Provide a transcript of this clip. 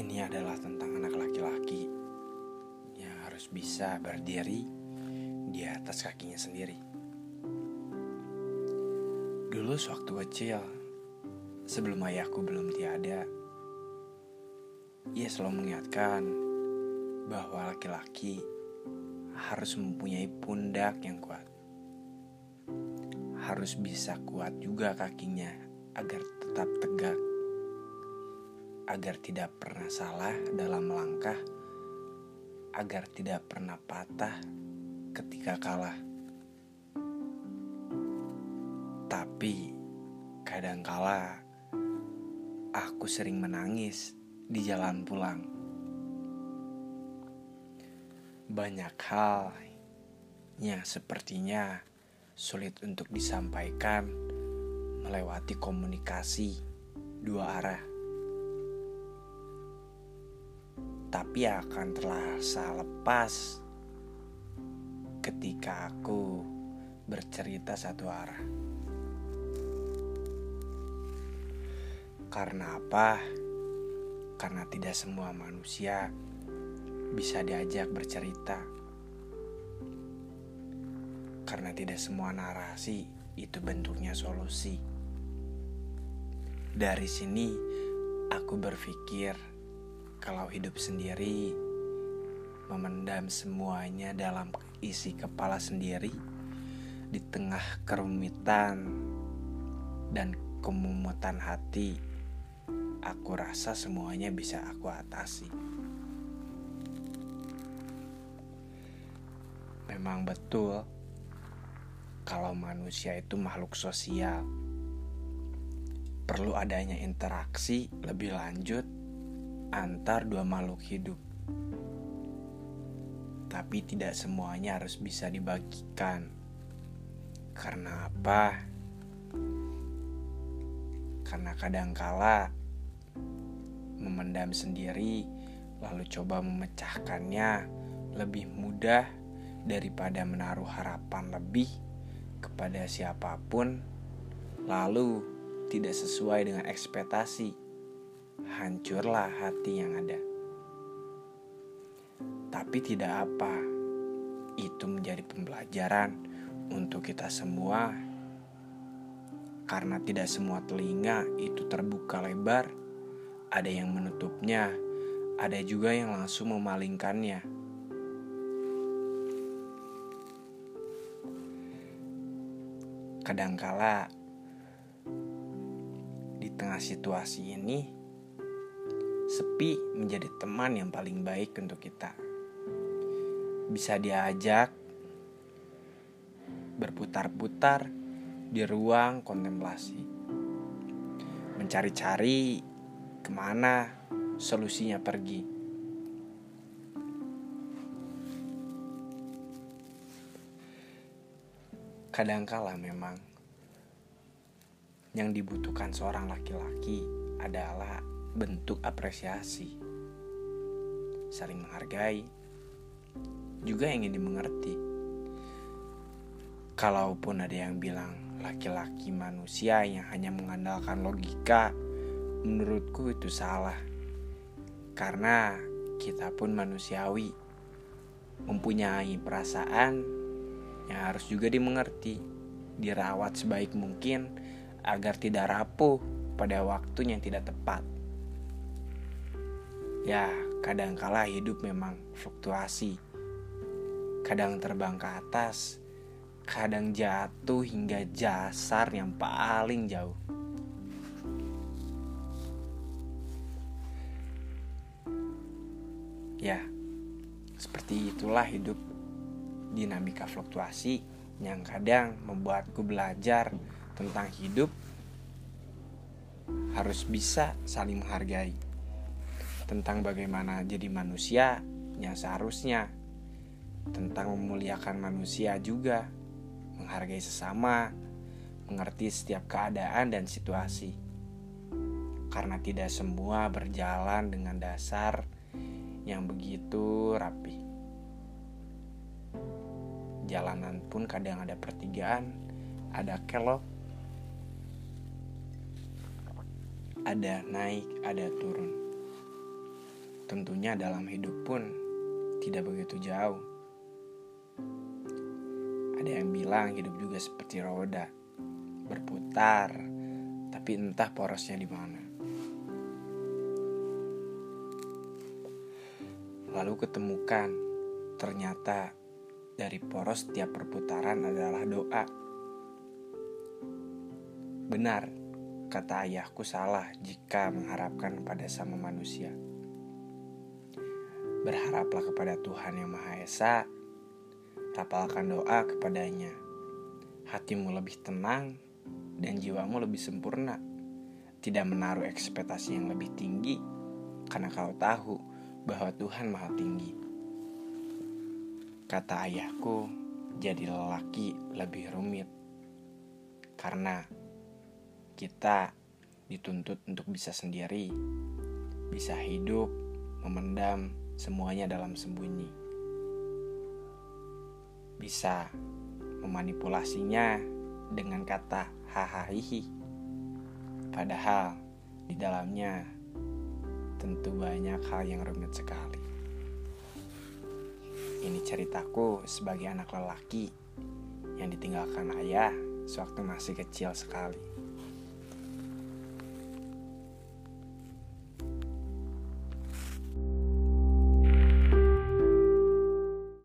Ini adalah tentang anak laki-laki yang harus bisa berdiri di atas kakinya sendiri. Dulu sewaktu kecil, sebelum ayahku belum tiada, ia selalu mengingatkan bahwa laki-laki harus mempunyai pundak yang kuat. Harus bisa kuat juga kakinya agar tetap tegak agar tidak pernah salah dalam melangkah, agar tidak pernah patah ketika kalah. Tapi kadangkala aku sering menangis di jalan pulang. Banyak hal yang sepertinya sulit untuk disampaikan melewati komunikasi dua arah. Tapi akan terasa lepas ketika aku bercerita satu arah. Karena apa? Karena tidak semua manusia bisa diajak bercerita. Karena tidak semua narasi itu bentuknya solusi. Dari sini aku berpikir kalau hidup sendiri, memendam semuanya dalam isi kepala sendiri di tengah kerumitan dan kemumutan hati, aku rasa semuanya bisa aku atasi. Memang betul, kalau manusia itu makhluk sosial, perlu adanya interaksi lebih lanjut antar dua makhluk hidup. Tapi tidak semuanya harus bisa dibagikan. Karena apa? Karena kadangkala memendam sendiri lalu coba memecahkannya lebih mudah daripada menaruh harapan lebih kepada siapa pun lalu tidak sesuai dengan ekspektasi hancurlah hati yang ada. Tapi tidak apa, itu menjadi pembelajaran untuk kita semua, karena tidak semua telinga itu terbuka lebar. Ada yang menutupnya, ada juga yang langsung memalingkannya. Kadangkala di tengah situasi ini sepi menjadi teman yang paling baik untuk kita. Bisa diajak berputar-putar di ruang kontemplasi. Mencari-cari ke mana solusinya pergi. Kadangkala memang yang dibutuhkan seorang laki-laki adalah bentuk apresiasi, saling menghargai, juga ingin dimengerti. Kalaupun ada yang bilang laki-laki manusia yang hanya mengandalkan logika, menurutku itu salah. Karena kita pun manusiawi, mempunyai perasaan yang harus juga dimengerti, dirawat sebaik mungkin agar tidak rapuh pada waktu yang tidak tepat. Ya, kadangkala hidup memang fluktuasi. Kadang terbang ke atas, kadang jatuh hingga jasar yang paling jauh. Ya, seperti itulah hidup dinamika fluktuasi yang kadang membuatku belajar tentang hidup harus bisa saling menghargai tentang bagaimana jadi manusia yang seharusnya, tentang memuliakan manusia juga, menghargai sesama, mengerti setiap keadaan dan situasi. Karena tidak semua berjalan dengan dasar yang begitu rapi. Jalanan pun kadang ada pertigaan, ada kelok, ada naik, ada turun. Tentunya dalam hidup pun tidak begitu jauh. Ada yang bilang hidup juga seperti roda, berputar, tapi entah porosnya di mana. Lalu ketemukan, ternyata dari poros setiap perputaran adalah doa. Benar, kata ayahku salah jika mengharapkan pada sama manusia. Berharaplah kepada Tuhan Yang Maha Esa Rapalkan doa kepadanya. Hatimu lebih tenang dan jiwamu lebih sempurna. Tidak menaruh ekspektasi yang lebih tinggi karena kau tahu bahwa Tuhan maha tinggi. Kata ayahku, jadi lelaki lebih rumit. Karena kita dituntut untuk bisa sendiri, bisa hidup, memendam semuanya dalam sembunyi bisa memanipulasinya dengan kata hahaha. Padahal di dalamnya tentu banyak hal yang rumit sekali. Ini ceritaku sebagai anak lelaki yang ditinggalkan ayah sewaktu masih kecil sekali.